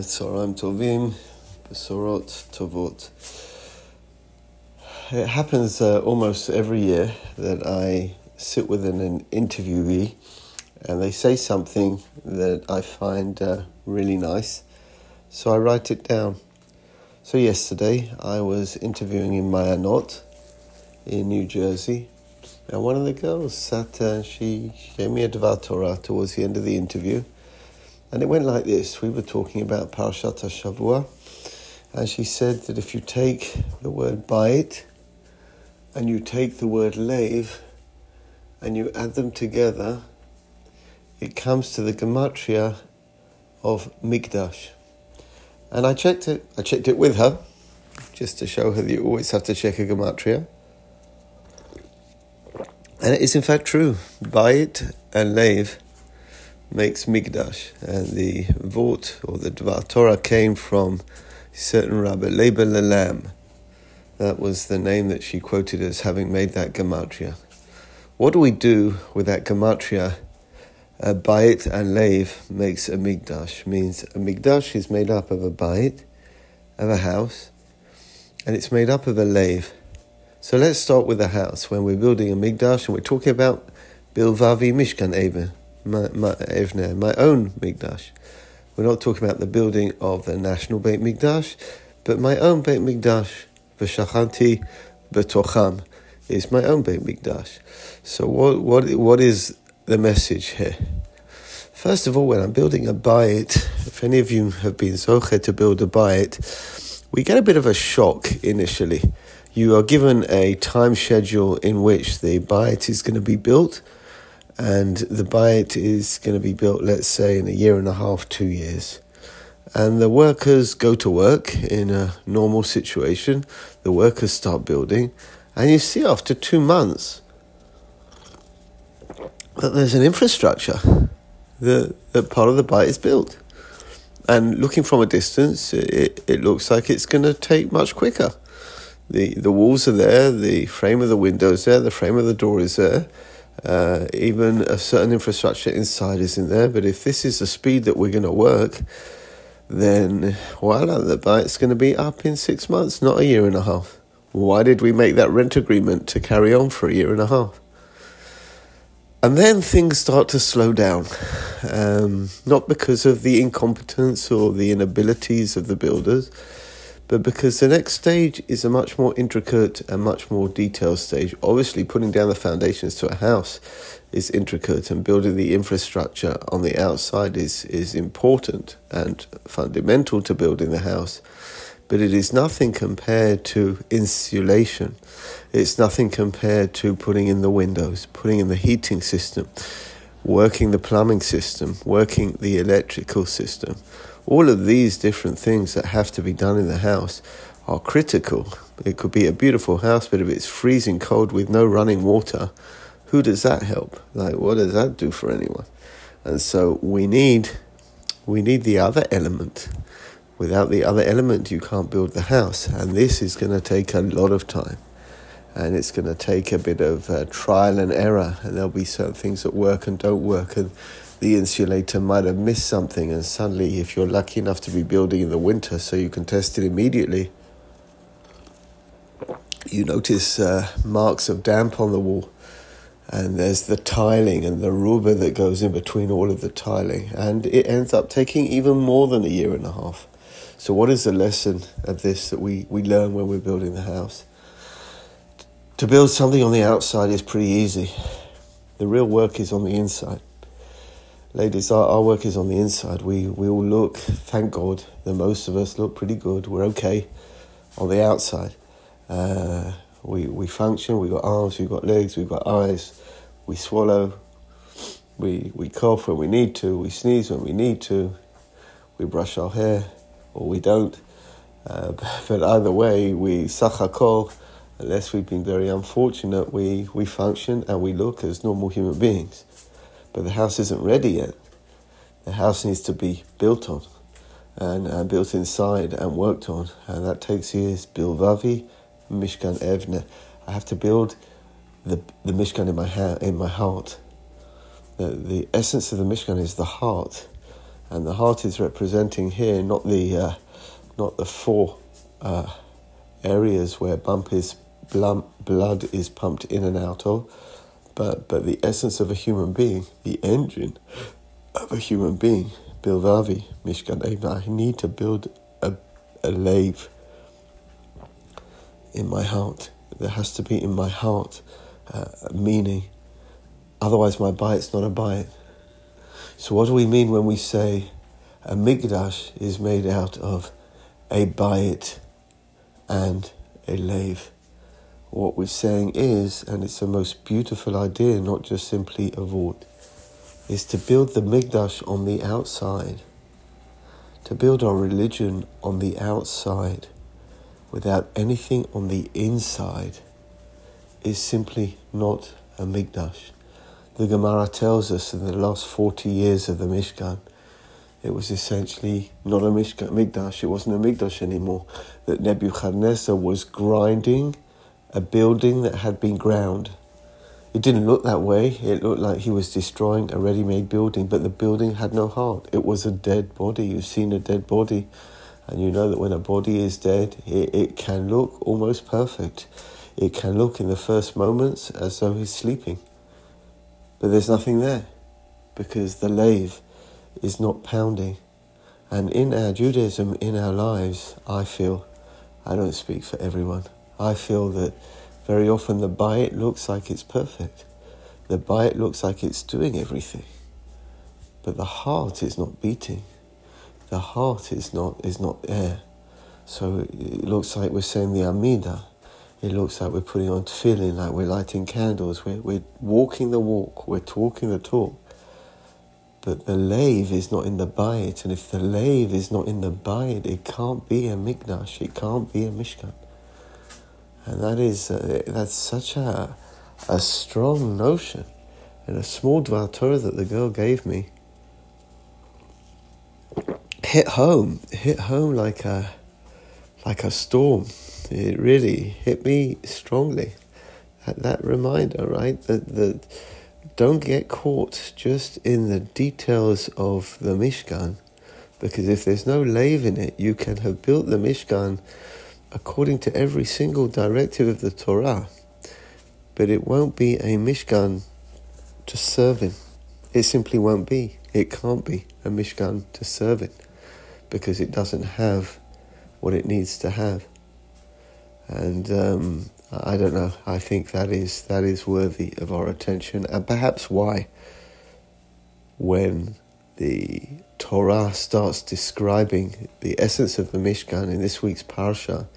צהריים טובים, בשורות טובות. It happens uh, almost every year that I sit with an interviewee and they say something that I find uh, really nice, so I write it down. So yesterday I was interviewing in Mayanot in New Jersey, and one of the girls sat, uh, she, she gave me a Dvar Torah towards the end of the interview. And it went like this. We were talking about Parashat Shavua, and she said that if you take the word bait and you take the word lev and you add them together, it comes to the gematria of Migdash. And I checked it. I checked it with her, just to show her that you always have to check a gematria. And it is in fact true. Bait and lev makes Migdash. And the Vort or the Dvar Torah came from certain Rabbi Leber Lelam. That was the name that she quoted as having made that Gematria. What do we do with that Gematria? A Bait and Lev makes a Migdash. Means a Migdash is made up of a Bait, of a house, and it's made up of a Lev. So let's start with the house. When we're building a Migdash and we're talking about Bilvavi Mishkan Evneh, my, Evner, my own Mikdash. We're not talking about the building of the national Beit Mikdash, but my own Beit Mikdash, v'shachanti b'tocham, is my own Beit Mikdash. So what, what, what is the message here? First of all, when I'm building a bayit, if any of you have been zoche to build a bayit, we get a bit of a shock initially. You are given a time schedule in which the bayit is going to be built, and the bayit is going to be built, let's say, in a year and a half, two years. And the workers go to work in a normal situation. The workers start building, and you see after two months that there's an infrastructure. The, that part of the bayit is built. And looking from a distance, it, it looks like it's going to take much quicker. The, the walls are there, the frame of the windows there, the frame of the door is there uh, even a certain infrastructure inside isn't there. But if this is the speed that we're going to work, then voila, the bayit's going to be up in six months, not a year and a half. Why did we make that rent agreement to carry on for a year and a half? And then things start to slow down, um, not because of the incompetence or the inabilities of the builders but because the next stage is a much more intricate and much more detailed stage. Obviously, putting down the foundations to a house is intricate, and building the infrastructure on the outside is, is important and fundamental to building the house. But it is nothing compared to insulation. It's nothing compared to putting in the windows, putting in the heating system, working the plumbing system, working the electrical system all of these different things that have to be done in the house are critical. It could be a beautiful house, but if it's freezing cold with no running water, who does that help? Like, what does that do for anyone? And so we need, we need the other element. Without the other element, you can't build the house, and this is going to take a lot of time, and it's going to take a bit of uh, trial and error, and there'll be certain things that work and don't work, and the insulator might have missed something, and suddenly, if you're lucky enough to be building in the winter so you can test it immediately, you notice uh, marks of damp on the wall, and there's the tiling and the rubber that goes in between all of the tiling, and it ends up taking even more than a year and a half. So, what is the lesson of this that we, we learn when we're building the house? To build something on the outside is pretty easy. The real work is on the inside ladies, our, our work is on the inside. We we all look, thank God, the most of us look pretty good. We're okay on the outside. Uh, we we function. We've got arms. We've got legs. We've got eyes. We swallow. We we cough when we need to. We sneeze when we need to. We brush our hair, or we don't. Uh, but either way, we sachakol. Unless we've been very unfortunate, we, we function and we look as normal human beings. But the house isn't ready yet. The house needs to be built on and uh, built inside and worked on. And that takes years. Bilvavi, Mishkan Evne. I have to build the, the Mishkan in my, ha- in my heart. The, the essence of the Mishkan is the heart. and the heart is representing here not the uh, not the four uh, areas where bump is blood is pumped in and out of, but but the essence of a human being, the engine of a human being, Bilvavi, Mishkan I need to build a, a lev in my heart. There has to be in my heart uh, meaning. Otherwise, my bite's not a bite. So, what do we mean when we say a migdash is made out of a bayit and a lev? What we're saying is, and it's the most beautiful idea, not just simply a word, is to build the migdash on the outside, to build our religion on the outside without anything on the inside is simply not a Migdash. The Gemara tells us in the last 40 years of the Mishkan, it was essentially not a Mishkan, Migdash, it wasn't a Migdash anymore, that Nebuchadnezzar was grinding a building that had been ground. It didn't look that way. It looked like he was destroying a ready made building, but the building had no heart. It was a dead body. You've seen a dead body. And you know that when a body is dead, it, it can look almost perfect. It can look in the first moments as though he's sleeping. But there's nothing there because the lathe is not pounding. And in our Judaism, in our lives, I feel, I don't speak for everyone, I feel that very often the bayit looks like it's perfect. The bayit looks like it's doing everything. But the heart is not beating the heart is not is not there. So it looks like we're saying the Amida. It looks like we're putting on tefillin, like we're lighting candles. We're, we're walking the walk. We're talking the talk. But the lev is not in the bayit, and if the lev is not in the bayit, it can't be a mikdash. It can't be a mishkan. And that is uh, that's such a a strong notion, and a small dvar Torah that the girl gave me hit home, hit home like a like a storm. It really hit me strongly. That, that reminder, right? That that don't get caught just in the details of the Mishkan, because if there's no lev in it, you can have built the Mishkan according to every single directive of the Torah, but it won't be a Mishkan to serve Him. It simply won't be. It can't be a Mishkan to serve it because it doesn't have what it needs to have. And um, I don't know. I think that is that is worthy of our attention, and perhaps why, when the Torah starts describing the essence of the Mishkan in this week's parsha,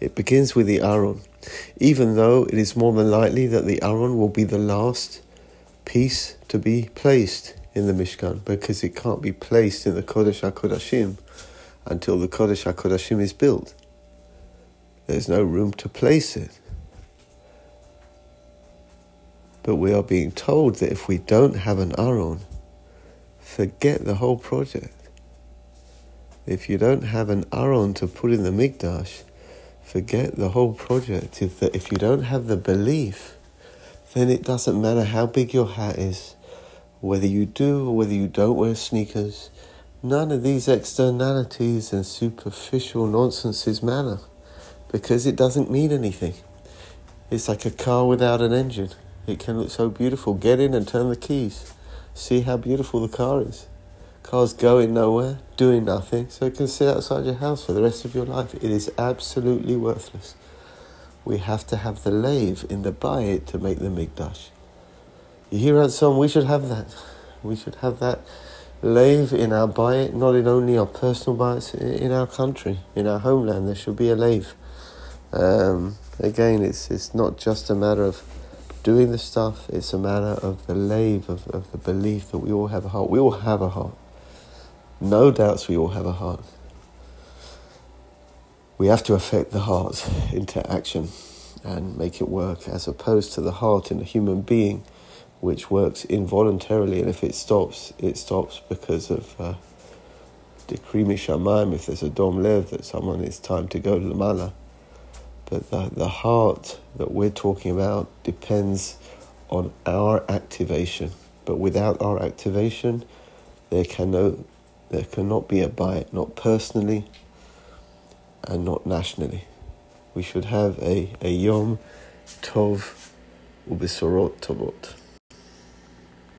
it begins with the Aron, even though it is more than likely that the Aron will be the last piece to be placed in the Mishkan because it can't be placed in the Kodesh HaKodashim until the Kodesh HaKodashim is built. There's no room to place it. But we are being told that if we don't have an Aron, forget the whole project. If you don't have an Aron to put in the Mikdash, forget the whole project. If, the, if you don't have the belief, then it doesn't matter how big your hat is, whether you do or whether you don't wear sneakers, None of these externalities and superficial nonsenses matter because it doesn't mean anything. It's like a car without an engine. It can look so beautiful. Get in and turn the keys. See how beautiful the car is. Car's going nowhere, doing nothing, so it can sit outside your house for the rest of your life. It is absolutely worthless. We have to have the lev in the bayit to make the migdash. You hear that song? We should have that. We should have that lev in our bayit, not in only our personal bayits, in our country, in our homeland. There should be a lev. Um, again, it's it's not just a matter of doing the stuff. It's a matter of the lev of, of the belief that we all have a heart. We all have a heart. No doubts, we all have a heart. We have to affect the heart into action and make it work, as opposed to the heart in a human being which works involuntarily, and if it stops, it stops because of uh, decree mishamayim, if there's a dom lev, that someone it's time to go to the But the, the heart that we're talking about depends on our activation. But without our activation, there can no There cannot be a bite, not personally and not nationally. We should have a, a Yom Tov Ubesorot Tovot.